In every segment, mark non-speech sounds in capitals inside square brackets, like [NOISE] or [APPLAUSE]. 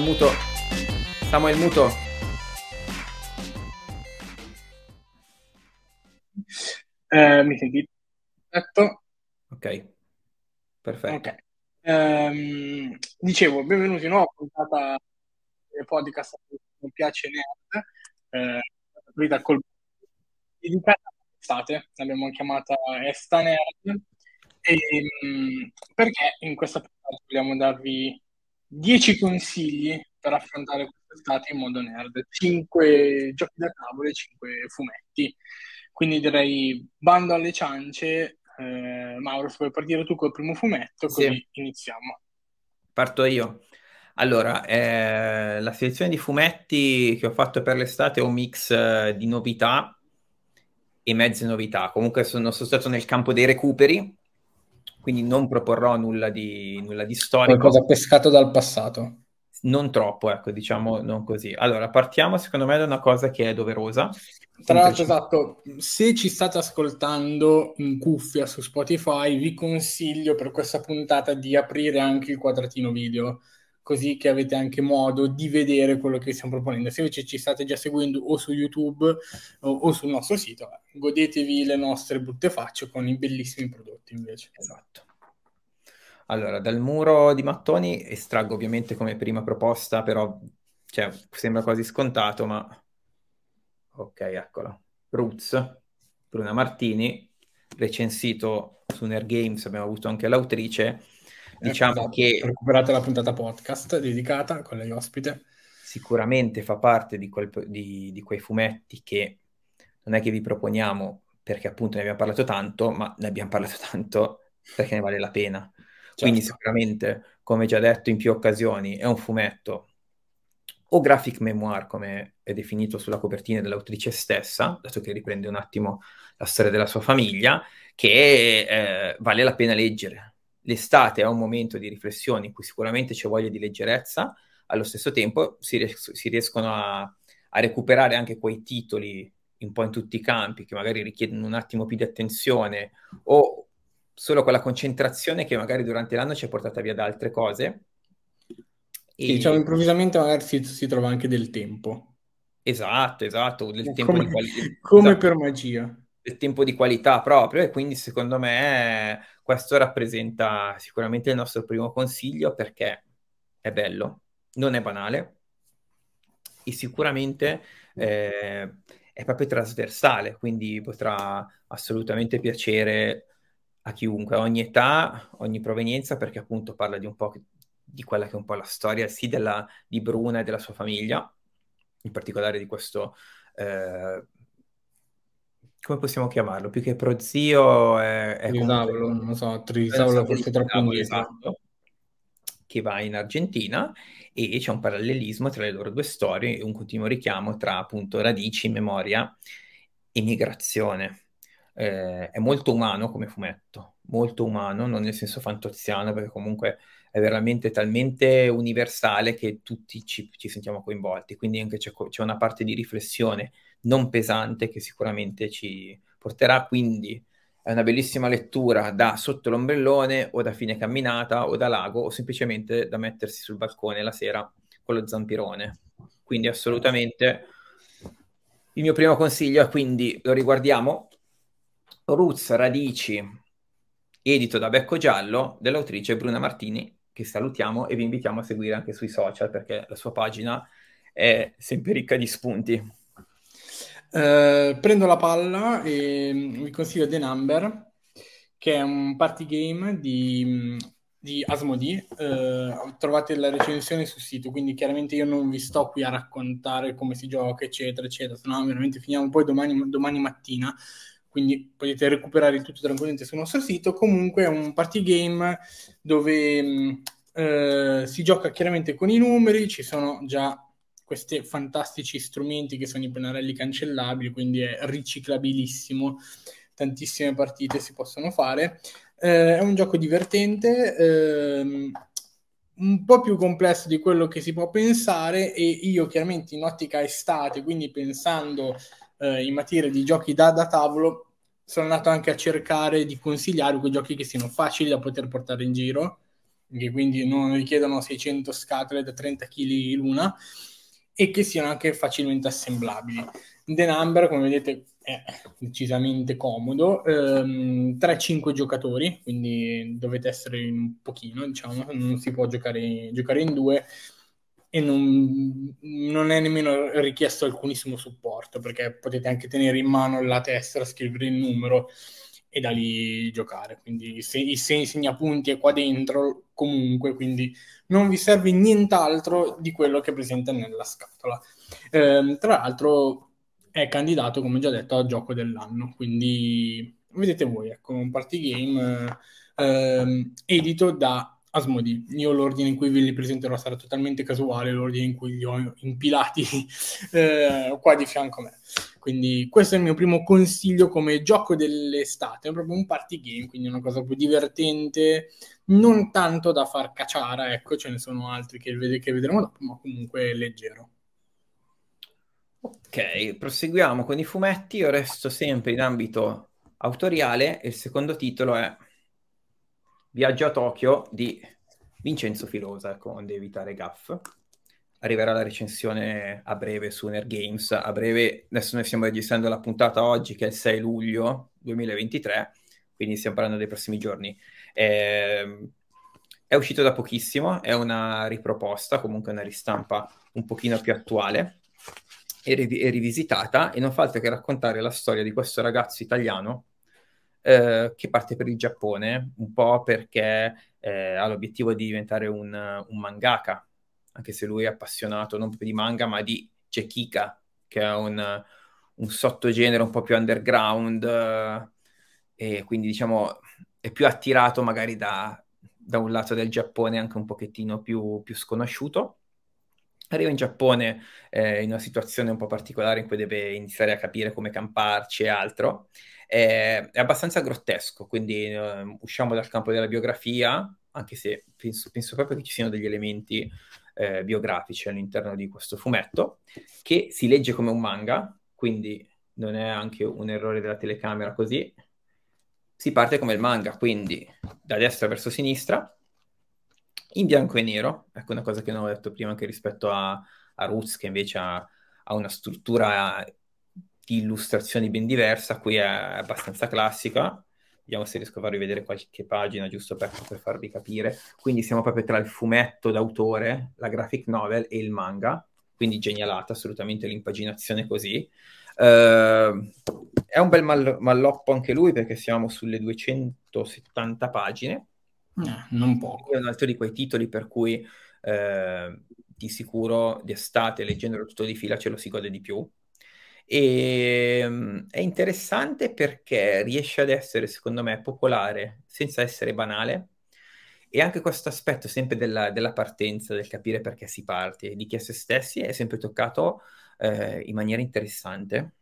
Muto. Samuel muto. Samuel muto. Eh, mi sentite? Perfetto. Ok, perfetto. Ok. Ehm, dicevo, benvenuti in nuova puntata del podcast Mi piace Nerd, eh, col... dedicata all'estate, l'abbiamo chiamata Esta Nerd, e, um, perché in questa puntata vogliamo darvi 10 consigli per affrontare quest'estate in modo nerd, 5 giochi da tavolo e 5 fumetti. Quindi direi bando alle ciance. Eh, Mauro, se vuoi partire tu col primo fumetto, così sì. iniziamo. Parto io. Allora, eh, la selezione di fumetti che ho fatto per l'estate è un mix eh, di novità e mezze novità. Comunque sono, sono stato nel campo dei recuperi, quindi non proporrò nulla di, nulla di storico. Qualcosa pescato dal passato. Non troppo, ecco, diciamo non così. Allora, partiamo secondo me da una cosa che è doverosa. Tra l'altro, esatto, se ci state ascoltando in cuffia su Spotify, vi consiglio per questa puntata di aprire anche il quadratino video così che avete anche modo di vedere quello che stiamo proponendo. Se invece ci state già seguendo o su YouTube o, o sul nostro sito, godetevi le nostre brutte facce con i bellissimi prodotti invece. Esatto. Allora, dal muro di mattoni estraggo ovviamente come prima proposta, però cioè, sembra quasi scontato, ma ok, eccolo. Roots, Bruna Martini, recensito su Nerd Games, abbiamo avuto anche l'autrice Diciamo esatto, che... Recuperate la puntata podcast dedicata con lei ospite. Sicuramente fa parte di, quel, di, di quei fumetti che non è che vi proponiamo perché appunto ne abbiamo parlato tanto, ma ne abbiamo parlato tanto perché ne vale la pena. Certo. Quindi sicuramente, come già detto in più occasioni, è un fumetto o graphic memoir, come è definito sulla copertina dell'autrice stessa, dato che riprende un attimo la storia della sua famiglia, che eh, vale la pena leggere l'estate è un momento di riflessione in cui sicuramente c'è voglia di leggerezza, allo stesso tempo si, ries- si riescono a, a, recuperare anche quei titoli un po' in tutti i campi che magari richiedono un attimo più di attenzione o solo quella concentrazione che magari durante l'anno ci è portata via da altre cose. E... diciamo improvvisamente magari si, si, trova anche del tempo. Esatto, esatto, del tempo come, di qualità. Come esatto. per magia. Del tempo di qualità proprio e quindi secondo me questo rappresenta sicuramente il nostro primo consiglio perché è bello, non è banale e sicuramente eh, è proprio trasversale, quindi potrà assolutamente piacere a chiunque, a ogni età, ogni provenienza, perché appunto parla di un po' di quella che è un po' la storia sì della, di Bruna e della sua famiglia, in particolare di questo eh, come possiamo chiamarlo? Più che prozio è, è Trisavolo, comunque... non so, Trisavolo forse troppo indietro. Esatto, che va in Argentina e c'è un parallelismo tra le loro due storie e un continuo richiamo tra appunto radici, memoria e migrazione. Eh, è molto umano come fumetto, molto umano, non nel senso fantoziano, perché comunque è veramente talmente universale che tutti ci, ci sentiamo coinvolti, quindi anche c'è, c'è una parte di riflessione non pesante che sicuramente ci porterà. Quindi è una bellissima lettura da sotto l'ombrellone o da fine camminata o da lago o semplicemente da mettersi sul balcone la sera con lo zampirone. Quindi assolutamente il mio primo consiglio è quindi lo riguardiamo Roots Radici edito da Becco Giallo dell'autrice Bruna Martini che salutiamo e vi invitiamo a seguire anche sui social perché la sua pagina è sempre ricca di spunti. Eh, prendo la palla e mm, vi consiglio The Number, che è un party game di, mm, di Asmodee. Eh, trovate la recensione sul sito, quindi chiaramente io non vi sto qui a raccontare come si gioca, eccetera, eccetera, se no veramente finiamo poi domani, domani mattina quindi potete recuperare il tutto tranquillamente sul nostro sito. Comunque è un party game dove mm, eh, si gioca chiaramente con i numeri, ci sono già questi fantastici strumenti che sono i pennarelli cancellabili, quindi è riciclabilissimo, tantissime partite si possono fare. Eh, è un gioco divertente, ehm, un po' più complesso di quello che si può pensare e io chiaramente in ottica estate, quindi pensando eh, in materia di giochi da, da tavolo, sono andato anche a cercare di consigliare quei giochi che siano facili da poter portare in giro che quindi non richiedono 600 scatole da 30 kg l'una e che siano anche facilmente assemblabili. The Number, come vedete, è decisamente comodo. Um, 3-5 giocatori, quindi dovete essere in un pochino, diciamo, non si può giocare, giocare in due e non, non, è nemmeno richiesto alcunissimo supporto perché potete anche tenere in mano la tessera, scrivere il numero e da lì giocare. Quindi se, i segnapunti è qua dentro comunque, quindi non vi serve nient'altro di quello che è presente nella scatola. Eh, tra l'altro è candidato, come già detto, al gioco dell'anno, quindi vedete voi, ecco, un party game eh, edito da Asmodi. Io l'ordine in cui ve li presenterò sarà totalmente casuale, l'ordine in cui li ho impilati [LAUGHS] eh, qua di fianco a me. Quindi questo è il mio primo consiglio come gioco dell'estate, è proprio un party game, quindi una cosa più divertente, non tanto da far cacciara, ecco, ce ne sono altri che, che vedremo dopo, ma comunque leggero. Ok, proseguiamo con i fumetti, io resto sempre in ambito autoriale e il secondo titolo è Viaggio a Tokyo di Vincenzo Filosa con Evitare Gaff. Arriverà la recensione a breve su Ner Games. A breve, adesso noi stiamo registrando la puntata oggi che è il 6 luglio 2023, quindi stiamo parlando dei prossimi giorni. Eh, è uscito da pochissimo, è una riproposta, comunque una ristampa un pochino più attuale e, riv- e rivisitata e non fa altro che raccontare la storia di questo ragazzo italiano eh, che parte per il Giappone, un po' perché eh, ha l'obiettivo di diventare un, un, mangaka, anche se lui è appassionato non proprio di manga, ma di Chekika, che è un, un sottogenere un po' più underground, eh, e quindi diciamo è più attirato magari da, da, un lato del Giappone anche un pochettino più, più sconosciuto. Arriva in Giappone eh, in una situazione un po' particolare in cui deve iniziare a capire come camparci e altro, è, è abbastanza grottesco, quindi eh, usciamo dal campo della biografia, anche se penso, penso proprio che ci siano degli elementi eh, biografici all'interno di questo fumetto, che si legge come un manga, quindi non è anche un errore della telecamera così, si parte come il manga, quindi da destra verso sinistra, in bianco e nero, ecco una cosa che non ho detto prima anche rispetto a, a Roots, che invece ha, ha una struttura di illustrazioni ben diversa, qui è abbastanza classica. Vediamo se riesco a farvi vedere qualche pagina giusto per, per farvi capire. Quindi siamo proprio tra il fumetto d'autore, la graphic novel e il manga, quindi genialata assolutamente l'impaginazione così. Uh, è un bel mal- malloppo anche lui perché siamo sulle 270 pagine. Eh, non poco. È un altro di quei titoli per cui eh, di sicuro d'estate leggendolo tutto di fila ce lo si gode di più. E um, è interessante perché riesce ad essere, secondo me, popolare senza essere banale. E anche questo aspetto sempre della, della partenza, del capire perché si parte, di chi è se stessi, è sempre toccato eh, in maniera interessante.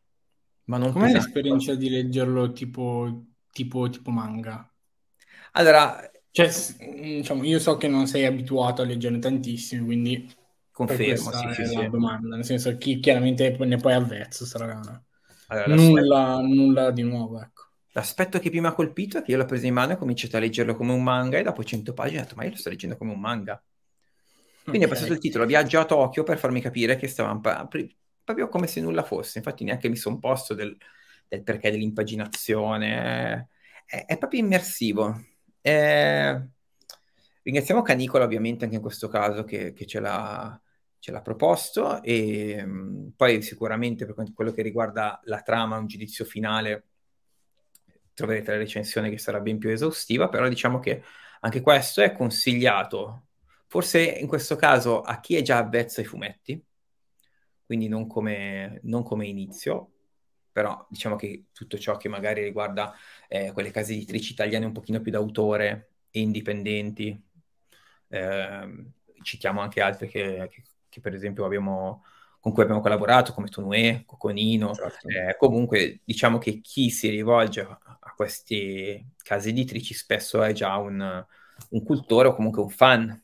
Ma non Com'è l'esperienza di leggerlo tipo, tipo, tipo manga? Allora, cioè, diciamo, io so che non sei abituato a leggerne tantissimi, quindi Confermo, sì, sì, sì, domanda, nel senso chi chiaramente ne poi avvezzo sarà allora, nulla, nulla, di nuovo, ecco. L'aspetto che più mi ha colpito è che io l'ho preso in mano e ho cominciato a leggerlo come un manga e dopo 100 pagine ho detto ma io lo sto leggendo come un manga. Quindi okay. ho passato il titolo Viaggio a Tokyo per farmi capire che stavamo proprio come se nulla fosse, infatti neanche mi sono posto del, del perché dell'impaginazione, è, è proprio immersivo. È... Ringraziamo Canicola ovviamente anche in questo caso che, che ce l'ha ce l'ha proposto e poi sicuramente per quello che riguarda la trama, un giudizio finale, troverete la recensione che sarà ben più esaustiva, però diciamo che anche questo è consigliato, forse in questo caso a chi è già avvezzo ai fumetti, quindi non come, non come inizio, però diciamo che tutto ciò che magari riguarda eh, quelle case editrici italiane un pochino più d'autore e indipendenti, eh, citiamo anche altre che, che che per esempio abbiamo, con cui abbiamo collaborato, come Tonue, Coconino. Certo. Eh, comunque diciamo che chi si rivolge a queste case editrici spesso è già un, un cultore o comunque un fan.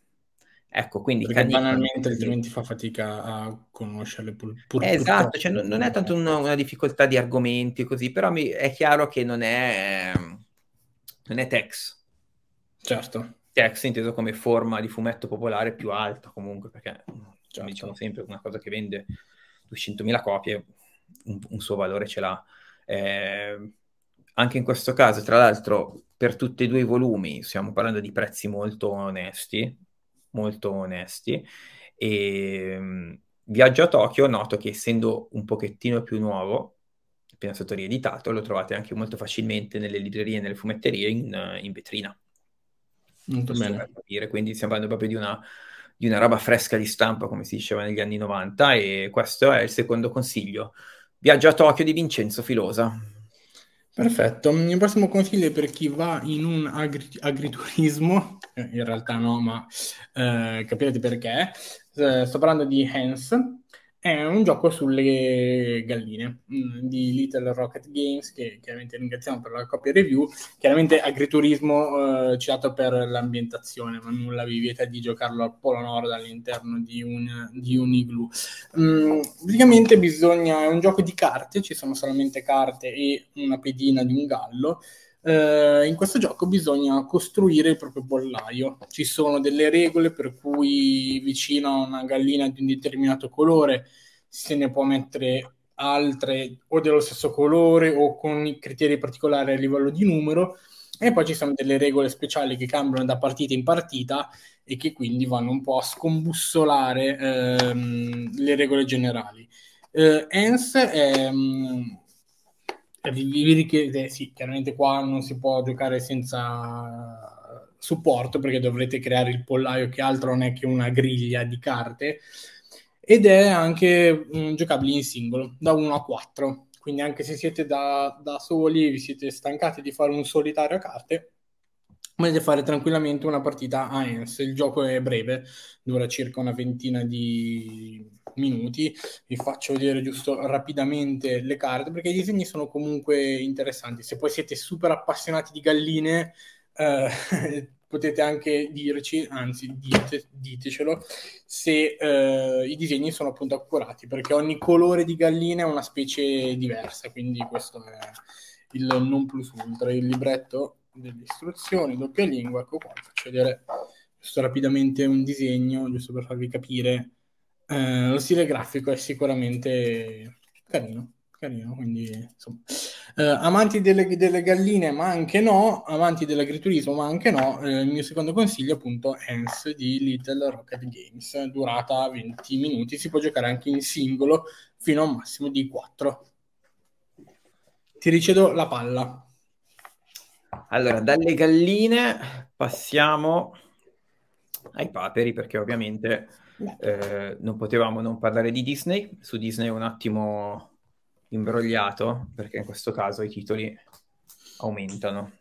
Ecco, quindi Perché banalmente altrimenti fa fatica a conoscerle pur, pur eh, Esatto, cioè, non, non, è tanto una, una, difficoltà di argomenti così, però mi, è chiaro che non è, non è text. Certo. text inteso come forma di fumetto popolare più alta comunque, perché certo. diciamo sempre una cosa che vende 200.000 copie, un, un suo valore ce l'ha. Eh, anche in questo caso, tra l'altro, per tutti e due i volumi stiamo parlando di prezzi molto onesti, molto onesti, e um, Viaggio a Tokyo noto che essendo un pochettino più nuovo, appena stato rieditato, lo trovate anche molto facilmente nelle librerie e nelle fumetterie in, in vetrina. Molto bene. Capire. Quindi stiamo parlando proprio di una, di una roba fresca di stampa, come si diceva negli anni 90, e questo è il secondo consiglio. Viaggio a Tokyo di Vincenzo Filosa. Perfetto, il prossimo consiglio è per chi va in un agri- agriturismo, eh, in realtà no, ma eh, capirete perché. Eh, sto parlando di Hans, è un gioco sulle galline mh, mm, di Little Rocket Games, che chiaramente ringraziamo per la copia review. Chiaramente agriturismo eh, citato per l'ambientazione, ma nulla vi vieta di giocarlo al Polo Nord all'interno di un, di un igloo. Mm, praticamente bisogna, è un gioco di carte, ci sono solamente carte e una pedina di un gallo. Uh, in questo gioco bisogna costruire il proprio pollaio. Ci sono delle regole per cui vicino a una gallina di un determinato colore se ne può mettere altre o dello stesso colore o con criteri particolari a livello di numero. E poi ci sono delle regole speciali che cambiano da partita in partita e che quindi vanno un po' a scombussolare ehm, le regole generali. Uh, ENS è um, vi, vi richiede, sì, chiaramente qua non si può giocare senza supporto perché dovrete creare il pollaio che altro non è che una griglia di carte ed è anche mh, giocabile in singolo da 1 a 4 quindi anche se siete da, da soli vi siete stancati di fare un solitario a carte potete fare tranquillamente una partita a ENS il gioco è breve dura circa una ventina di minuti, vi faccio vedere giusto rapidamente le carte perché i disegni sono comunque interessanti. Se poi siete super appassionati di galline, eh, [LAUGHS] potete anche dirci, anzi dite, ditecelo, se eh, i disegni sono appunto accurati, perché ogni colore di gallina è una specie diversa, quindi questo è il non plus ultra, il libretto delle istruzioni, doppia lingua, ecco qua, faccio vedere giusto rapidamente un disegno, giusto per farvi capire eh, lo stile grafico è sicuramente carino, carino quindi insomma. Eh, amanti delle, delle, galline, ma anche no, amanti dell'agriturismo, ma anche no, eh, il mio secondo consiglio appunto Hans di Little Rocket Games, durata 20 minuti, si può giocare anche in singolo fino a un massimo di 4. Ti ricedo la palla. Allora, dalle galline passiamo ai paperi perché ovviamente eh, non potevamo non parlare di Disney. Su Disney un attimo imbrogliato, perché in questo caso i titoli aumentano.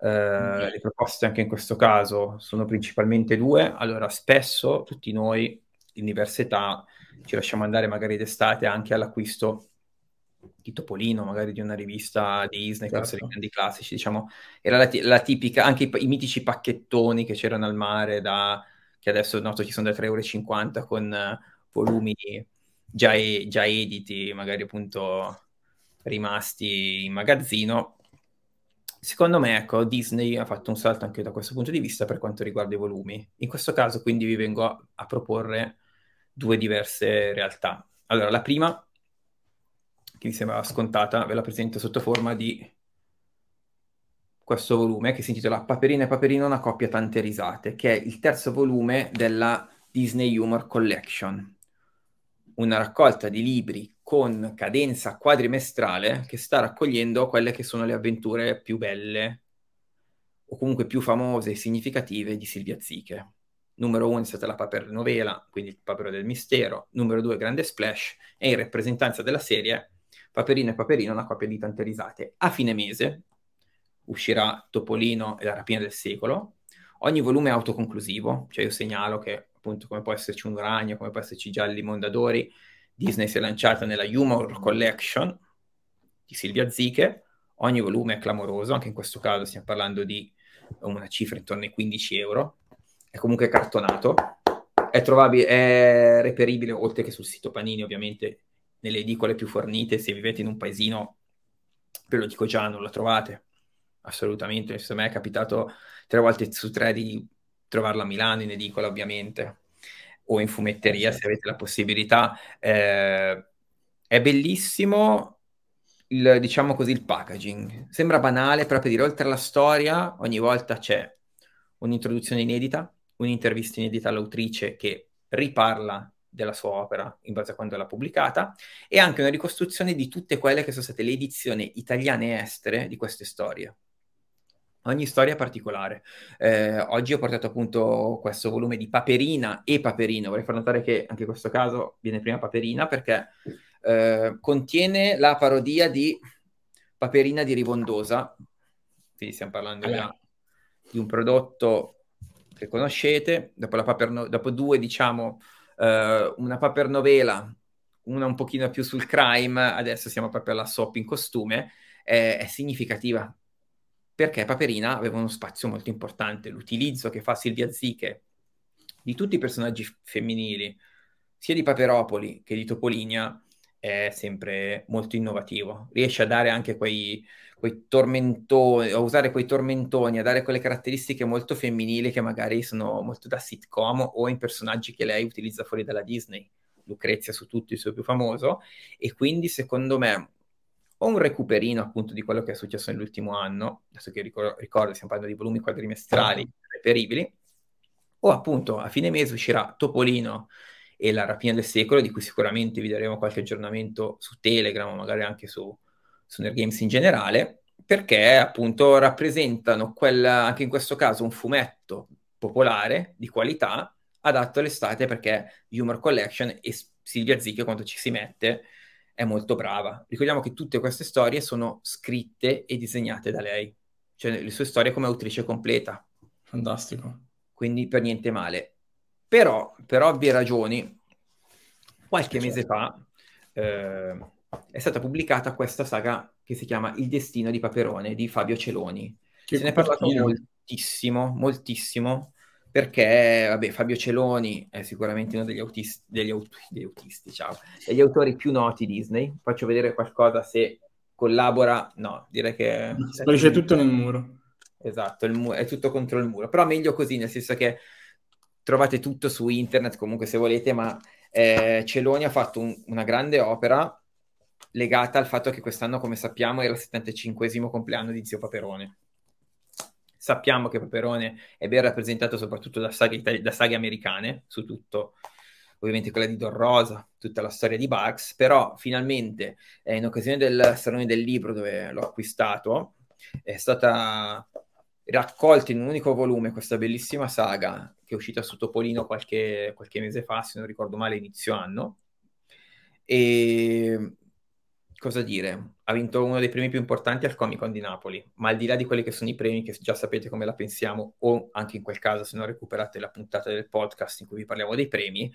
Eh, le proposte anche in questo caso sono principalmente due. Allora, spesso tutti noi in diverse età ci lasciamo andare magari d'estate anche all'acquisto di Topolino, magari di una rivista Disney, certo. sono i grandi classici, diciamo, era la, t- la tipica, anche i, i, mitici pacchettoni che c'erano al mare da che adesso noto ci sono da 3,50 euro con uh, volumi già, e- già editi, magari appunto rimasti in magazzino. Secondo me, ecco, Disney ha fatto un salto anche da questo punto di vista per quanto riguarda i volumi. In questo caso, quindi, vi vengo a, a proporre due diverse realtà. Allora, la prima, che mi sembrava scontata, ve la presento sotto forma di questo volume che si intitola Paperina e Paperino, una coppia tante risate, che è il terzo volume della Disney Humor Collection, una raccolta di libri con cadenza quadrimestrale che sta raccogliendo quelle che sono le avventure più belle o comunque più famose e significative di Silvia Ziche. Numero uno è stata la Paper Novela, quindi il Papero del Mistero. Numero due, Grande Splash. E in rappresentanza della serie Paperino e Paperino, una coppia di tante risate. A fine mese, uscirà Topolino e la rapina del secolo. Ogni volume è autoconclusivo, cioè io segnalo che appunto come può esserci un ragno, come può esserci Gialli Mondadori, Disney si è lanciata nella Humor Collection di Silvia Ziche, ogni volume è clamoroso, anche in questo caso stiamo parlando di una cifra intorno ai 15 euro, è comunque cartonato, è trovabile, è reperibile oltre che sul sito Panini ovviamente nelle edicole più fornite, se vivete in un paesino, ve lo dico già, non lo trovate, assolutamente. A me è capitato tre volte su tre di trovarlo a Milano, in edicola ovviamente, o in fumetteria se avete la possibilità. Eh, è bellissimo, il, diciamo così, il packaging. Sembra banale, per dire, oltre alla storia, ogni volta c'è un'introduzione inedita, un'intervista inedita all'autrice che riparla della sua opera in base a quando l'ha pubblicata e anche una ricostruzione di tutte quelle che sono state le edizioni italiane e estere di queste storie. Ogni storia è particolare. Eh, oggi ho portato appunto questo volume di Paperina e Paperino. Vorrei far notare che anche in questo caso viene prima Paperina perché eh, contiene la parodia di Paperina di Ribondosa. Quindi stiamo parlando allora. di un prodotto che conoscete. Dopo, la paper no- dopo due, diciamo, uh, una paper novela, una un pochino più sul crime, adesso siamo proprio alla soap in costume, è, è significativa perché Paperina aveva uno spazio molto importante. L'utilizzo che fa Silvia Ziche di tutti i personaggi femminili, sia di Paperopoli che di Topolinia, è sempre molto innovativo. Riesce a dare anche quei, quei tormentoni, a usare quei tormentoni, a dare quelle caratteristiche molto femminili che magari sono molto da sitcom o in personaggi che lei utilizza fuori dalla Disney. Lucrezia su tutto il suo più famoso e quindi secondo me ho un recuperino appunto di quello che è successo nell'ultimo anno, adesso che ricordo, ricordo stiamo parlando di volumi quadrimestrali reperibili, o appunto a fine mese uscirà Topolino e la rapina del secolo, di cui sicuramente vi daremo qualche aggiornamento su Telegram o magari anche su, su Games in generale, perché appunto rappresentano quella, anche in questo caso un fumetto popolare di qualità adatto all'estate perché Humor Collection e Silvia Zicchio quando ci si mette è molto brava. Ricordiamo che tutte queste storie sono scritte e disegnate da lei, cioè le sue storie come autrice completa. Fantastico. Quindi per niente male. Però, per ovvie ragioni, qualche certo. mese fa eh, è stata pubblicata questa saga che si chiama Il destino di Paperone di Fabio Celoni. Che Se ne è parlato moltissimo, moltissimo, perché vabbè, Fabio Celoni è sicuramente uno degli, autisti, degli, aut- degli autisti, ciao, degli autori più noti Disney. Faccio vedere qualcosa se collabora, no, direi che... Sparisce tutto nel muro. Esatto, mu- è tutto contro il muro, però meglio così, nel senso che trovate tutto su internet comunque se volete, ma eh, Celoni ha fatto un, una grande opera legata al fatto che quest'anno, come sappiamo, era il 75 compleanno di Zio Paperone. Sappiamo che Paperone è ben rappresentato soprattutto da saghe, itali- da saghe americane, su tutto, ovviamente quella di Don Rosa, tutta la storia di Bugs, però finalmente eh, in occasione del Salone del Libro dove l'ho acquistato, è stata raccolta in un unico volume questa bellissima saga che è uscita su Topolino qualche, qualche mese fa, se non ricordo male, inizio anno. E cosa dire? Ha vinto uno dei premi più importanti al Comic Con di Napoli, ma al di là di quelli che sono i premi, che già sapete come la pensiamo, o anche in quel caso, se non recuperate la puntata del podcast in cui vi parliamo dei premi,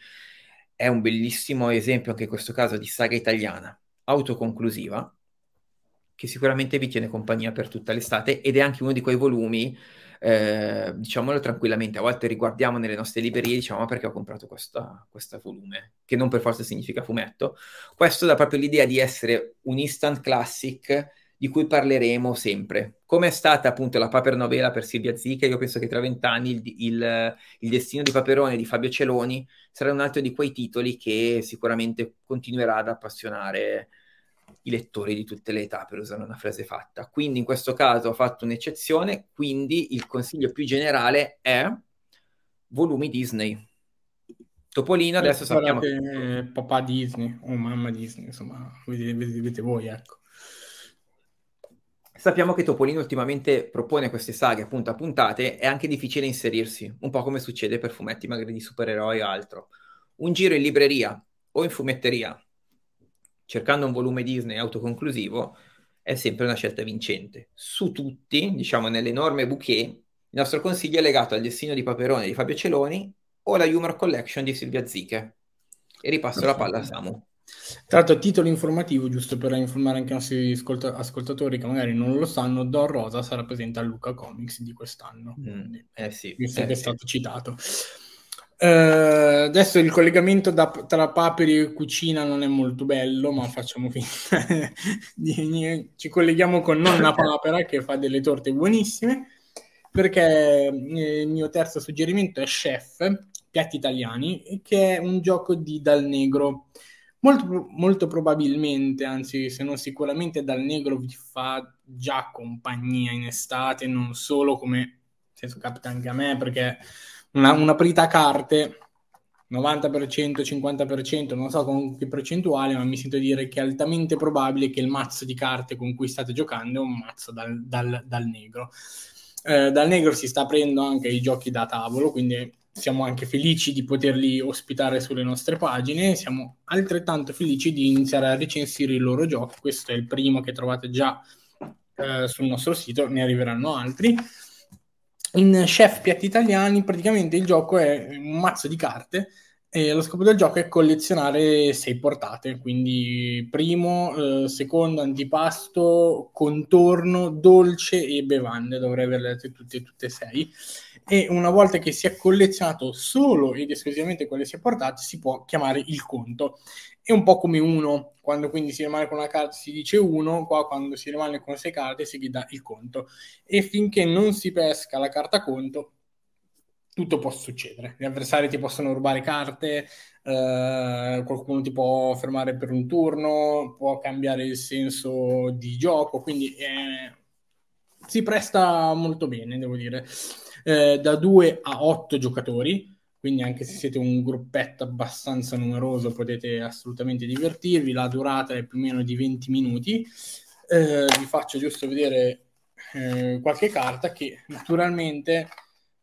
è un bellissimo esempio anche in questo caso di saga italiana autoconclusiva che sicuramente vi tiene compagnia per tutta l'estate ed è anche uno di quei volumi, eh, diciamolo tranquillamente, a volte riguardiamo nelle nostre librerie e diciamo ma perché ho comprato questo volume, che non per forza significa fumetto. Questo dà proprio l'idea di essere un instant classic di cui parleremo sempre. Come è stata appunto la paper novela per Silvia Zica, io penso che tra vent'anni il, il, il, destino di Paperone di Fabio Celoni sarà un altro di quei titoli che sicuramente continuerà ad appassionare i lettori di tutte le età, per usare una frase fatta. Quindi in questo caso ho fatto un'eccezione, quindi il consiglio più generale è volumi Disney. Topolino adesso sappiamo che papà Disney o mamma Disney, insomma, vedete, vedete voi, ecco. Sappiamo che Topolino ultimamente propone queste saghe appunto a puntate, è anche difficile inserirsi, un po' come succede per fumetti magari di supereroi o altro. Un giro in libreria o in fumetteria cercando un volume Disney autoconclusivo, è sempre una scelta vincente. Su tutti, diciamo nell'enorme bouquet, il nostro consiglio è legato al destino di Paperone di Fabio Celoni o la Humor Collection di Silvia Ziche. E ripasso la palla a Samu. Tra l'altro, titolo informativo, giusto per informare anche i nostri ascolta- ascoltatori che magari non lo sanno, Don Rosa sarà presente al Luca Comics di quest'anno. Mm, eh sì, visto eh che sì. è stato citato. Uh, adesso il collegamento da, tra paperi e cucina non è molto bello, ma facciamo finta. [LAUGHS] Ci colleghiamo con Nonna Papera che fa delle torte buonissime, perché eh, il mio terzo suggerimento è Chef, piatti italiani, che è un gioco di Dal Negro. Molto, molto probabilmente, anzi se non sicuramente Dal Negro vi fa già compagnia in estate, non solo come, senso capita anche a me, perché una, una a carte 90%, 50%, non so con che percentuale, ma mi sento dire che è altamente probabile che il mazzo di carte con cui state giocando è un mazzo dal, dal, dal negro. Eh, dal negro si sta aprendo anche i giochi da tavolo, quindi siamo anche felici di poterli ospitare sulle nostre pagine, siamo altrettanto felici di iniziare a recensire i loro giochi. Questo è il primo che trovate già eh, sul nostro sito, ne arriveranno altri in Chef Piatti Italiani praticamente il gioco è un mazzo di carte e lo scopo del gioco è collezionare sei portate, quindi primo, eh, secondo, antipasto, contorno, dolce e bevande, dovrei averle tutte, tutte e sei. E una volta che si è collezionato solo ed esclusivamente quelle sei portate, si può chiamare il conto. È un po' come uno, quando quindi si rimane con una carta si dice uno, qua quando si rimane con sei carte si dà il conto. E finché non si pesca la carta conto, tutto può succedere. Gli avversari ti possono rubare carte, eh, qualcuno ti può fermare per un turno, può cambiare il senso di gioco, quindi eh, si presta molto bene, devo dire. Eh, da 2 a 8 giocatori, quindi anche se siete un gruppetto abbastanza numeroso potete assolutamente divertirvi, la durata è più o meno di 20 minuti. Eh, vi faccio giusto vedere eh, qualche carta che naturalmente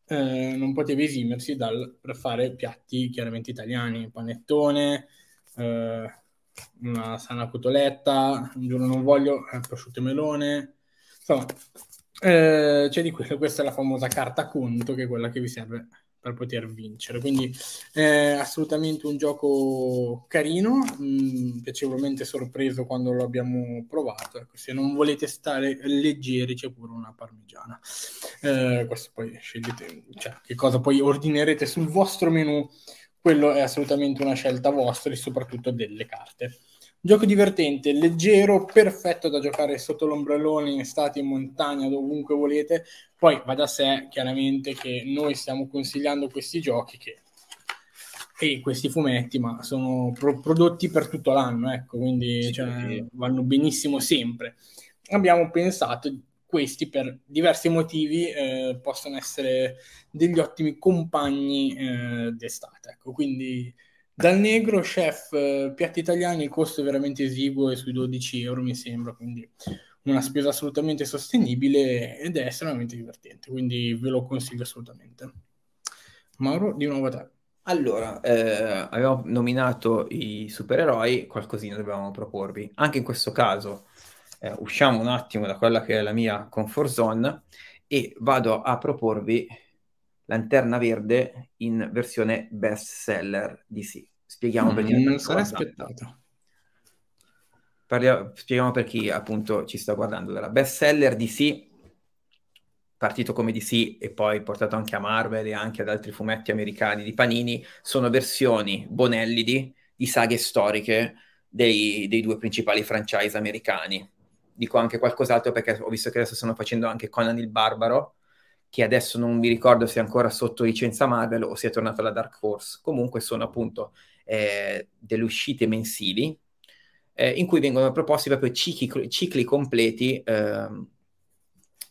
eh, non poteva esimersi dal fare piatti chiaramente italiani, panettone, eh, una sana cotoletta, un giorno non voglio, eh, prosciutto e melone, insomma, eh, c'è di quello, questa è la famosa carta conto che è quella che vi serve per poter vincere. Quindi è assolutamente un gioco carino, mh, mm, piacevolmente sorpreso quando lo abbiamo provato. Ecco, se non volete stare leggeri c'è pure una parmigiana. Eh, questo poi scegliete, cioè, che cosa poi ordinerete sul vostro menu, quello è assolutamente una scelta vostra e soprattutto delle carte. Gioco divertente, leggero, perfetto da giocare sotto l'ombrellone in estate, in montagna, dovunque volete. Poi va da sé, chiaramente, che noi stiamo consigliando questi giochi che e questi fumetti, ma sono pro- prodotti per tutto l'anno, ecco, quindi sì, cioè, vanno benissimo sempre. Abbiamo pensato questi per diversi motivi eh, possono essere degli ottimi compagni eh, d'estate, ecco, quindi dal negro, chef, eh, piatti italiani, il costo è veramente esiguo, è sui 12 euro mi sembra, quindi una spesa assolutamente sostenibile ed è estremamente divertente, quindi ve lo consiglio assolutamente. Mauro, di nuovo a te. Allora, eh, abbiamo nominato i supereroi, qualcosina dobbiamo proporvi. Anche in questo caso eh, usciamo un attimo da quella che è la mia comfort zone e vado a proporvi Lanterna Verde in versione best seller DC. Spieghiamo mm, perché. Non sarà aspettato. Parliamo, spieghiamo per chi appunto ci sta guardando. La best seller DC, partito come DC e poi portato anche a Marvel e anche ad altri fumetti americani di Panini, sono versioni bonellidi di saghe storiche dei, dei due principali franchise americani. Dico anche qualcos'altro perché ho visto che adesso stanno facendo anche Conan il Barbaro, che adesso non mi ricordo se è ancora sotto licenza Marvel o sia tornato alla Dark Force. Comunque sono appunto eh, delle uscite mensili eh, in cui vengono proposti proprio cicli, cicli completi eh,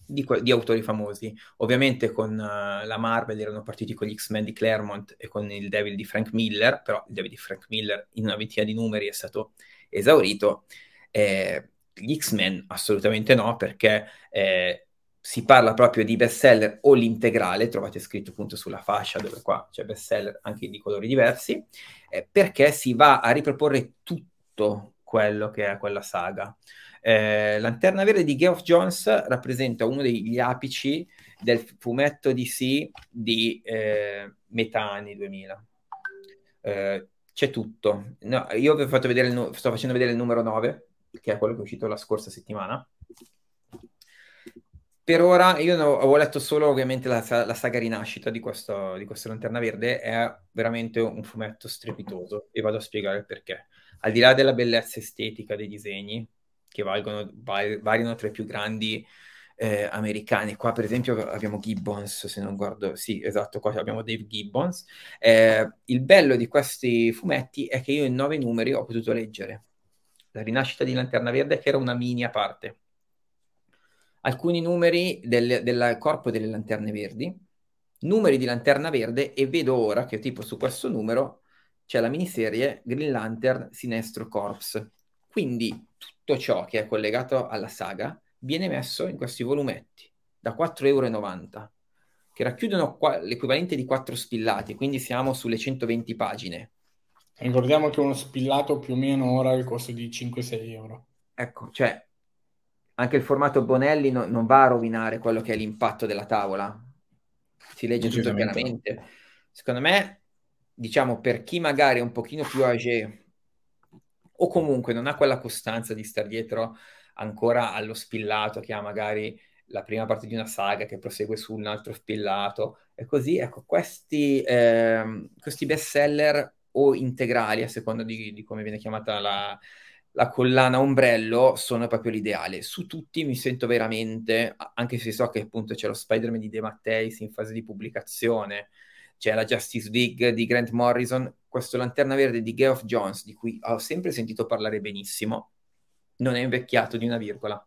di, di, autori famosi. Ovviamente con uh, la Marvel erano partiti con gli X-Men di Claremont e con il Devil di Frank Miller, però il Devil di Frank Miller in una ventina di numeri è stato esaurito. Eh, gli X-Men assolutamente no, perché eh, si parla proprio di bestseller o l'integrale, trovate scritto appunto sulla fascia dove qua c'è bestseller anche di colori diversi, eh, perché si va a riproporre tutto quello che è quella saga. Eh, Lanterna Verde di Geoff Jones rappresenta uno degli apici del fumetto DC di eh, metà anni 2000. Eh, c'è tutto. No, io vi ho fatto vedere, il, sto facendo vedere il numero 9, che è quello che è uscito la scorsa settimana per ora io no, ho letto solo ovviamente la, la saga Rinascita di questo, di questo Lanterna Verde, è veramente un fumetto strepitoso e vado a spiegare il perché. Al di là della bellezza estetica dei disegni, che valgono, variano tra i più grandi eh, americani. Qua, per esempio, abbiamo Gibbons, se non guardo, sì, esatto, qua abbiamo Dave Gibbons. Eh, il bello di questi fumetti è che io in nove numeri ho potuto leggere la rinascita di Lanterna Verde, che era una mini a parte alcuni numeri del, del corpo delle lanterne verdi, numeri di lanterna verde e vedo ora che tipo su questo numero c'è la miniserie Green Lantern Sinestro Corps. Quindi tutto ciò che è collegato alla saga viene messo in questi volumetti da 4,90 euro, che racchiudono qua- l'equivalente di 4 spillati, quindi siamo sulle 120 pagine. Ricordiamo che uno spillato più o meno ora ha il costo di 5-6 euro. Ecco, cioè anche il formato Bonelli no, non va a rovinare quello che è l'impatto della tavola. Si legge tutto chiaramente. Secondo me, diciamo, per chi magari è un pochino più age o comunque non ha quella costanza di stare dietro ancora allo spillato che ha magari la prima parte di una saga che prosegue su un altro spillato e così, ecco, questi, eh, questi best seller o integrali, a seconda di, di come viene chiamata la, la collana ombrello sono proprio l'ideale. Su tutti mi sento veramente, anche se so che appunto c'è lo Spider-Man di De Matteis in fase di pubblicazione, c'è la Justice League di Grant Morrison, questo Lanterna Verde di Geoff Jones, di cui ho sempre sentito parlare benissimo, non è invecchiato di una virgola.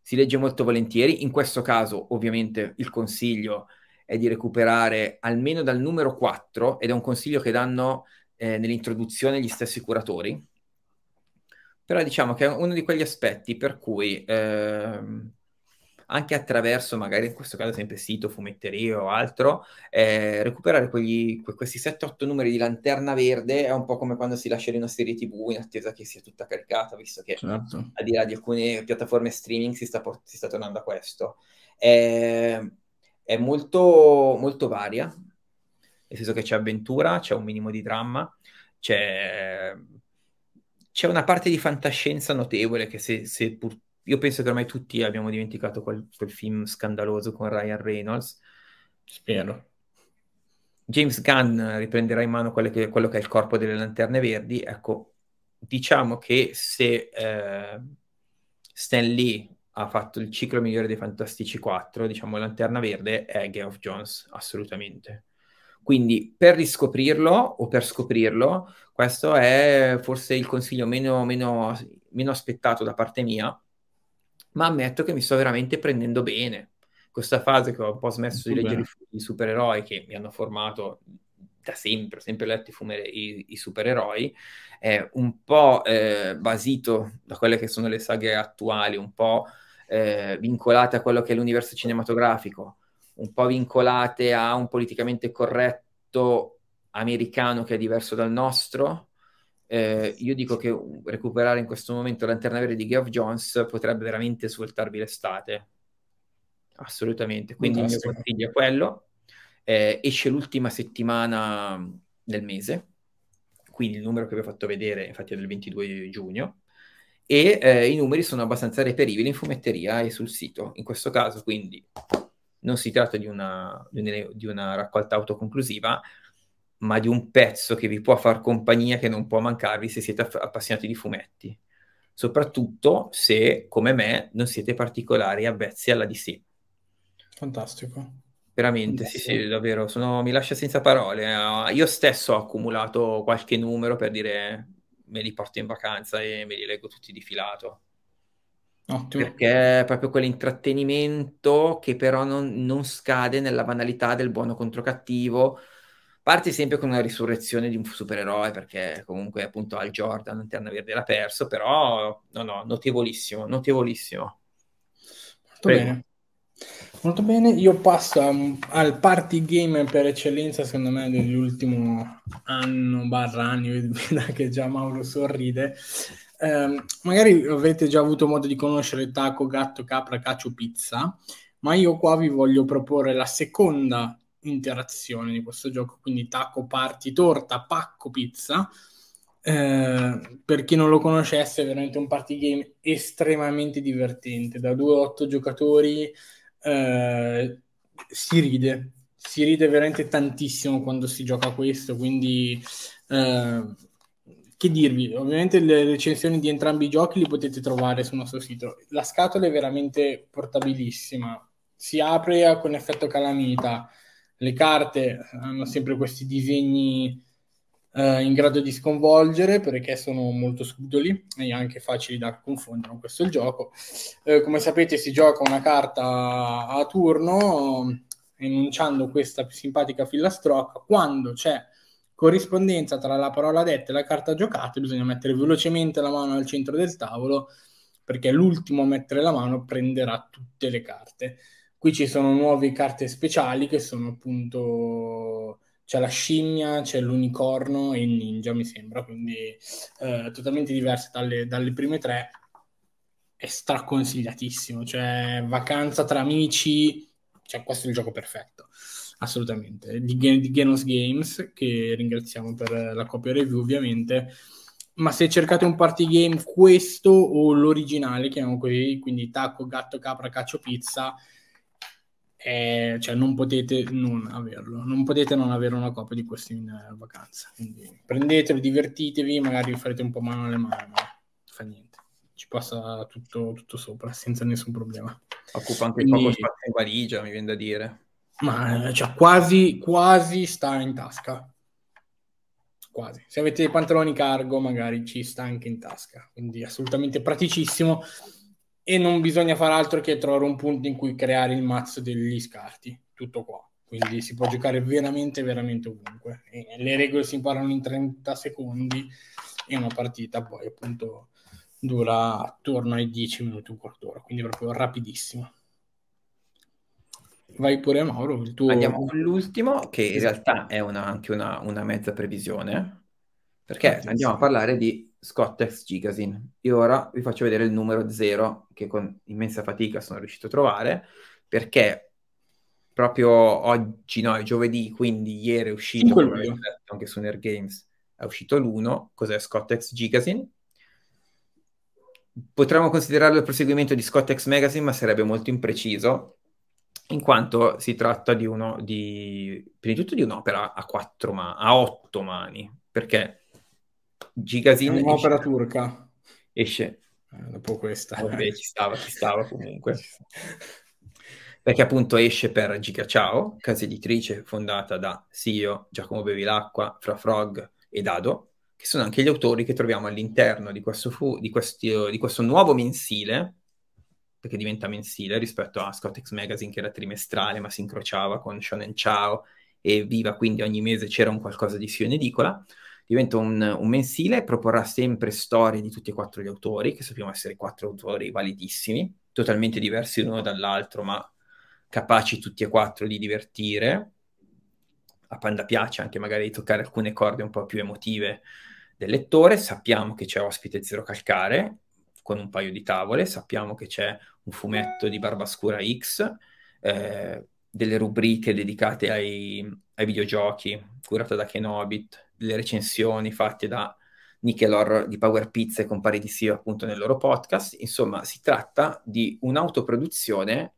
Si legge molto volentieri, in questo caso ovviamente il consiglio è di recuperare almeno dal numero 4 ed è un consiglio che danno eh, nell'introduzione gli stessi curatori, però diciamo che è uno di quegli aspetti per cui ehm, anche attraverso magari in questo caso sempre sito, fumetterie o altro, eh, recuperare quegli, que- questi 7-8 numeri di lanterna verde è un po' come quando si lascia in una serie tv in attesa che sia tutta caricata, visto che certo. al di là di alcune piattaforme streaming si sta, por- si sta tornando a questo. È, è molto, molto varia, nel senso che c'è avventura, c'è un minimo di dramma, c'è c'è una parte di fantascienza notevole che se, se pur... io penso che ormai tutti abbiamo dimenticato quel, quel film scandaloso con Ryan Reynolds. Spero. James Gunn riprenderà in mano che, quello che è il corpo delle lanterne verdi. Ecco, diciamo che se eh, Stan Lee ha fatto il ciclo migliore dei Fantastici 4, diciamo Lanterna Verde è Geoff Jones, assolutamente. Quindi per riscoprirlo o per scoprirlo, questo è forse il consiglio meno, meno, meno aspettato da parte mia, ma ammetto che mi sto veramente prendendo bene. Questa fase che ho un po' smesso di leggere i supereroi che mi hanno formato da sempre, ho sempre letto i, fumere, i, i supereroi, è un po' eh, basito da quelle che sono le saghe attuali, un po' eh, vincolate a quello che è l'universo cinematografico un po' vincolate a un politicamente corretto americano che è diverso dal nostro. Eh, io dico che recuperare in questo momento Lanterna Verde di Geoff Jones potrebbe veramente svoltarvi l'estate. Assolutamente. Quindi Fantastico. il mio consiglio è quello. Eh, esce l'ultima settimana del mese, quindi il numero che vi ho fatto vedere infatti è del 22 giugno e eh, i numeri sono abbastanza reperibili in fumetteria e sul sito. In questo caso, quindi non si tratta di una, di una raccolta autoconclusiva, ma di un pezzo che vi può far compagnia, che non può mancarvi se siete appassionati di fumetti. Soprattutto se, come me, non siete particolari avvezzi alla DC. Fantastico. Veramente, sì, sì, davvero, sono, mi lascia senza parole. Uh, io stesso ho accumulato qualche numero per dire me li porto in vacanza e me li leggo tutti di filato. Ottimo. Perché è proprio quell'intrattenimento che però non, non scade nella banalità del buono contro cattivo. Parti sempre con una risurrezione di un supereroe, perché comunque appunto Al Jordan, Lanterna Verde l'ha perso, però no, no, notevolissimo, notevolissimo. Molto Prego. bene. Molto bene, io passo a, al party game per eccellenza, secondo me, dell'ultimo anno, barra anni, [LAUGHS] che già Mauro sorride, eh, magari avete già avuto modo di conoscere taco, gatto, capra, cacio, pizza, ma io qua vi voglio proporre la seconda interazione di questo gioco, quindi taco, party, torta, pacco, pizza. Eh, per chi non lo conoscesse, è veramente un party game estremamente divertente. Da 2 a 8 giocatori eh, si ride, si ride veramente tantissimo quando si gioca questo, quindi eh, che dirvi, ovviamente le recensioni di entrambi i giochi li potete trovare sul nostro sito. La scatola è veramente portabilissima, si apre con effetto calamita, le carte hanno sempre questi disegni eh, in grado di sconvolgere perché sono molto subdoli e anche facili da confondere con questo il gioco. Eh, come sapete si gioca una carta a turno enunciando questa simpatica filastrocca quando c'è corrispondenza tra la parola detta e la carta giocata bisogna mettere velocemente la mano al centro del tavolo perché l'ultimo a mettere la mano prenderà tutte le carte. Qui ci sono nuove carte speciali che sono appunto c'è la scimmia, c'è l'unicorno e il ninja, mi sembra, quindi eh, totalmente diverse dalle, dalle, prime tre. È straconsigliatissimo, cioè vacanza tra amici, cioè questo è il gioco perfetto, assolutamente. Di, di Genos Games, che ringraziamo per la copia review ovviamente, ma se cercate un party game questo o l'originale, chiamiamo così, quindi tacco, gatto, capra, caccio, pizza, eh, cioè non potete non averlo, non potete non avere una copia di questo in uh, vacanza. Quindi prendetelo, divertitevi, magari farete un po' mano alle mani, ma fa niente. Ci passa tutto, tutto sopra senza nessun problema. Occupa anche Quindi, poco spazio in valigia, mi viene da dire. Ma cioè, quasi, quasi sta in tasca. Quasi. Se avete i pantaloni cargo, magari ci sta anche in tasca. Quindi assolutamente praticissimo e non bisogna fare altro che trovare un punto in cui creare il mazzo degli scarti, tutto qua. Quindi si può giocare veramente, veramente ovunque. E le regole si imparano in 30 secondi e una partita poi appunto dura attorno ai 10 minuti, un quarto d'ora, quindi proprio rapidissimo. Vai pure Mauro, il tuo... Andiamo con l'ultimo, che in realtà è una, anche una, una mezza previsione, perché andiamo a parlare di Scottex Gigasin. Io ora vi faccio vedere il numero 0 che con immensa fatica sono riuscito a trovare perché proprio oggi, no, è giovedì, quindi ieri è uscito, anche su Nerd Games, è uscito l'1, cos'è Scottex Gigasin? Potremmo considerarlo il proseguimento di Scottex Magazine, ma sarebbe molto impreciso, in quanto si tratta di uno di, prima di tutto di un'opera a quattro mani, a otto mani, perché Gigasin è un'opera esce, turca. Esce. Eh, dopo questa. Vabbè, ci stava, ci stava comunque. [LAUGHS] Perché appunto esce per Giga Ciao, casa editrice fondata da Sio, Giacomo Bevilacqua, Fra Frog e Dado, che sono anche gli autori che troviamo all'interno di questo, fu- di questi, di questo nuovo mensile, perché diventa mensile rispetto a Scottex Magazine che era trimestrale ma si incrociava con Shonen Ciao e Viva, quindi ogni mese c'era un qualcosa di Sio in edicola diventa un, un, mensile, proporrà sempre storie di tutti e quattro gli autori, che sappiamo essere quattro autori validissimi, totalmente diversi l'uno dall'altro, ma capaci tutti e quattro di divertire. A Panda piace anche magari di toccare alcune corde un po' più emotive del lettore. Sappiamo che c'è ospite Zero Calcare con un paio di tavole, sappiamo che c'è un fumetto di Barbascura X, eh, delle rubriche dedicate ai, ai videogiochi, curata da Kenobit, le recensioni fatte da Nickelor di Power Pizza e compari di Sio appunto nel loro podcast. Insomma, si tratta di un'autoproduzione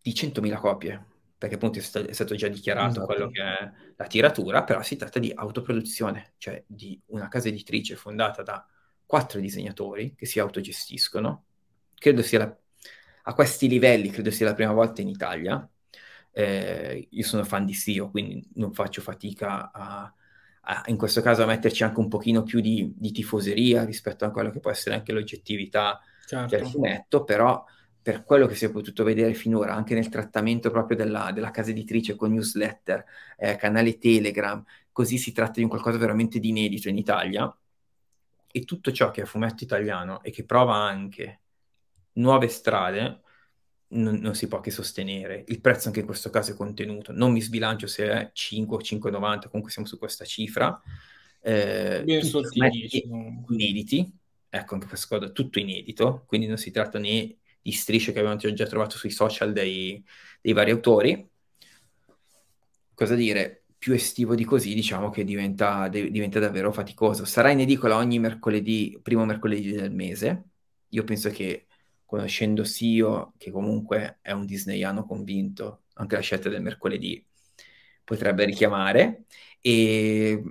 di 100.000 copie, perché appunto è stato, è stato già dichiarato esatto. quello che è la tiratura, però si tratta di autoproduzione, cioè di una casa editrice fondata da quattro disegnatori che si autogestiscono. Credo sia la, a questi livelli, credo sia la prima volta in Italia eh, io sono fan di Sio, quindi non faccio fatica a, a, in questo caso a metterci anche un pochino più di, di, tifoseria rispetto a quello che può essere anche l'oggettività certo. del fumetto, però per quello che si è potuto vedere finora, anche nel trattamento proprio della, della casa editrice con newsletter, eh, canale Telegram, così si tratta di un qualcosa veramente di inedito in Italia. E tutto ciò che è fumetto italiano e che prova anche nuove strade, non, non, si può che sostenere. Il prezzo anche in questo caso è contenuto. Non mi sbilancio se è 5 o 5,90, comunque siamo su questa cifra. Eh, inediti, ecco anche questa cosa, tutto inedito, quindi non si tratta né di strisce che abbiamo già trovato sui social dei, dei vari autori. Cosa dire? Più estivo di così, diciamo che diventa, de- diventa davvero faticoso. Sarà in edicola ogni mercoledì, primo mercoledì del mese. Io penso che conoscendo Sio, che comunque è un disneyano convinto, anche la scelta del mercoledì potrebbe richiamare. E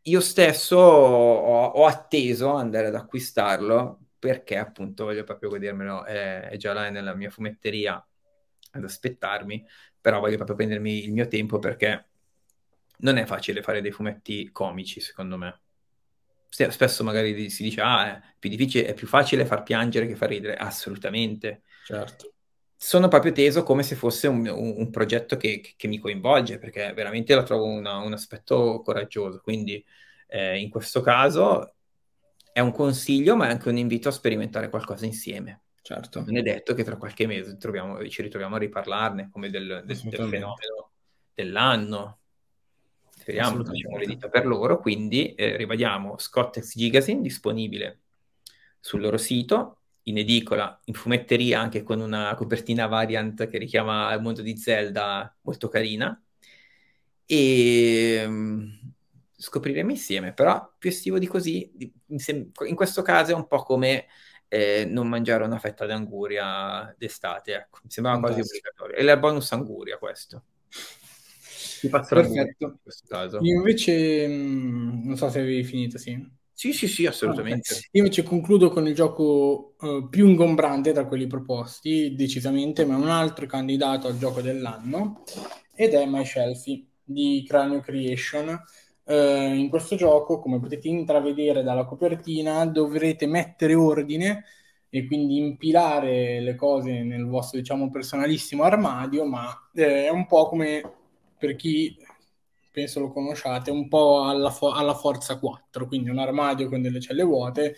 io stesso ho, ho atteso andare ad acquistarlo perché appunto voglio proprio godermelo, è, è già là nella mia fumetteria ad aspettarmi, però voglio proprio prendermi il mio tempo perché non è facile fare dei fumetti comici, secondo me. Spesso magari si dice, ah, è più difficile, è più facile far piangere che far ridere. Assolutamente. Certo. Sono proprio teso come se fosse un, un, un progetto che, che, mi coinvolge, perché veramente la trovo una, un aspetto coraggioso. Quindi eh, in questo caso è un consiglio, ma è anche un invito a sperimentare qualcosa insieme. Certo. Non è detto che tra qualche mese troviamo, ci ritroviamo a riparlarne come del, del, del fenomeno dell'anno speriamo facciamo le dita per loro, quindi eh, ribadiamo Scottex Gigasin disponibile sul loro sito, in edicola, in fumetteria anche con una copertina variant che richiama il mondo di Zelda molto carina e um, scopriremo insieme, però più estivo di così, in questo caso è un po' come eh, non mangiare una fetta d'anguria d'estate, ecco, mi sembrava quasi obbligatorio. E la bonus anguria questo. Mi passa Perfetto. In questo caso. Io invece, mh, non so se avevi finito, sì. Sì, sì, sì, assolutamente. Io invece concludo con il gioco uh, più ingombrante tra quelli proposti, decisamente, ma un altro candidato al gioco dell'anno, ed è My Shelfie di Cranio Creation. Uh, in questo gioco, come potete intravedere dalla copertina, dovrete mettere ordine e quindi impilare le cose nel vostro, diciamo, personalissimo armadio, ma eh, è un po' come per chi penso lo conosciate, un po' alla, fo- alla, Forza 4, quindi un armadio con delle celle vuote,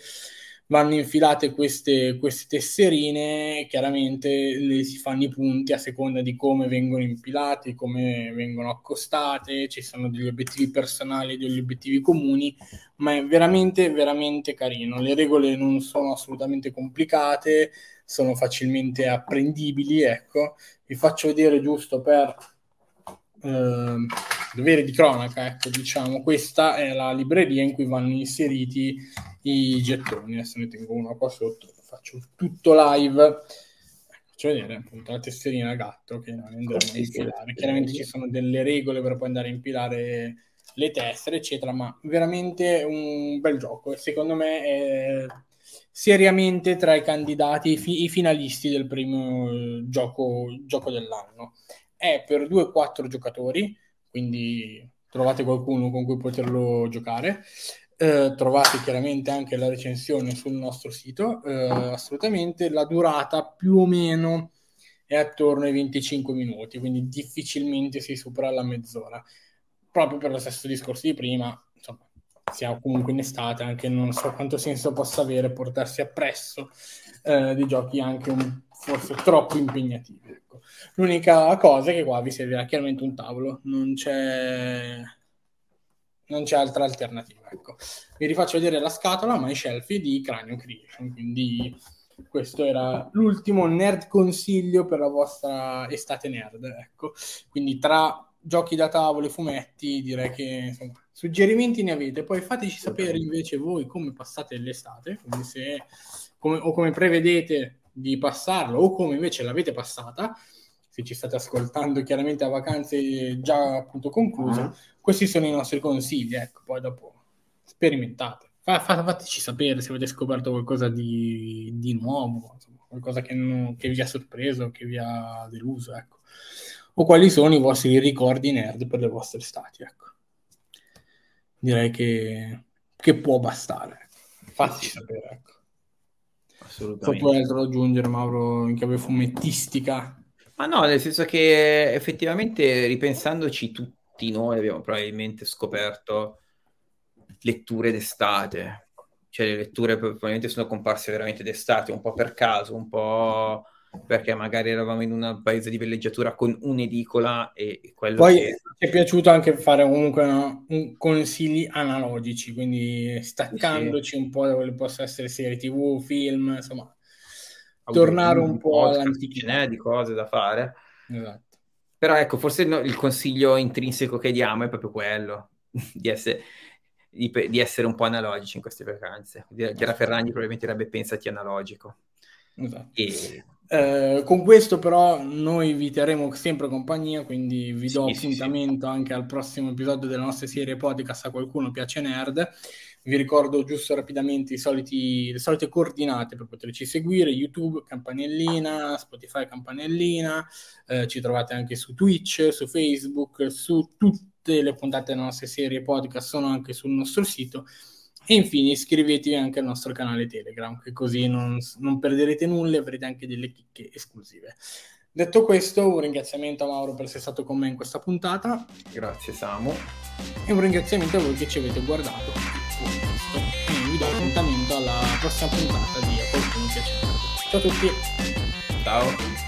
vanno infilate queste, queste tesserine, chiaramente le si fanno i punti a seconda di come vengono impilate, come vengono accostate, ci sono degli obiettivi personali degli obiettivi comuni, ma è veramente, veramente carino. Le regole non sono assolutamente complicate, sono facilmente apprendibili, ecco. Vi faccio vedere giusto per eh, dovere di cronaca, ecco, diciamo, questa è la libreria in cui vanno inseriti i gettoni. Adesso ne tengo uno qua sotto, faccio tutto live. Faccio vedere appunto la tesserina gatto che non andremo a infilare. Chiaramente ci sono delle regole per poi andare a impilare le tessere, eccetera, ma veramente un bel gioco. Secondo me è seriamente tra i candidati, i, fi- i finalisti del primo gioco, gioco dell'anno è per 2-4 giocatori, quindi trovate qualcuno con cui poterlo giocare. Eh, trovate chiaramente anche la recensione sul nostro sito. Eh, assolutamente la durata più o meno è attorno ai 25 minuti, quindi difficilmente si supera la mezz'ora. Proprio per lo stesso discorso di prima, insomma, siamo comunque in estate, anche non so quanto senso possa avere portarsi appresso eh, dei giochi anche un, forse troppo impegnativi. Ecco. L'unica cosa è che qua vi servirà chiaramente un tavolo, non c'è, non c'è altra alternativa. Ecco. Vi rifaccio vedere la scatola My Shelfie di Cranio Creation, quindi questo era l'ultimo nerd consiglio per la vostra estate nerd. Ecco. Quindi tra giochi da tavolo e fumetti direi che insomma, suggerimenti ne avete. Poi fateci sapere invece voi come passate l'estate, quindi se, come, o come prevedete di passarlo o come invece l'avete passata, se ci state ascoltando chiaramente a vacanze già appunto concluse, uh-huh. questi sono i nostri consigli, ecco, poi dopo sperimentate. fateci sapere se avete scoperto qualcosa di, di nuovo, insomma, qualcosa che, non, che, vi ha sorpreso, che vi ha deluso, ecco. O quali sono i vostri ricordi nerd per le vostre estati, ecco. Direi che, che può bastare. Fateci sapere, ecco. Assolutamente. Poi altro da aggiungere, Mauro, in chiave fumettistica? Ma no, nel senso che effettivamente ripensandoci tutti noi abbiamo probabilmente scoperto letture d'estate, cioè le letture probabilmente sono comparse veramente d'estate, un po' per caso, un po' perché magari eravamo in un paese di villeggiatura con un'edicola e quello Poi che... ci è piaciuto anche fare comunque no, consigli analogici, quindi staccandoci sì. un po' da quello che possono essere serie tv, film, insomma, tornare un, un po' all'antichità. di cose da fare. Esatto. Però ecco, forse no, il consiglio intrinseco che diamo è proprio quello, [LAUGHS] di essere, di, di essere un po' analogici in queste vacanze. Chiara Ferragni probabilmente direbbe pensati analogico Esatto. E... Eh, con questo però noi vi terremo sempre compagnia, quindi vi do sì, appuntamento sì, sì. anche al prossimo episodio della nostra serie podcast A qualcuno piace nerd. Vi ricordo giusto rapidamente soliti, le solite coordinate per poterci seguire, YouTube, campanellina, Spotify, campanellina, eh, ci trovate anche su Twitch, su Facebook, su tutte le puntate delle nostre serie podcast, sono anche sul nostro sito e infine iscrivetevi anche al nostro canale Telegram, che così non, non perderete nulla e avrete anche delle chicche esclusive. Detto questo, un ringraziamento a Mauro per essere stato con me in questa puntata. Grazie Samu. E un ringraziamento a voi che ci avete guardato. E vi do appuntamento alla prossima puntata di A qualcuno piace. Ciao a tutti. Ciao.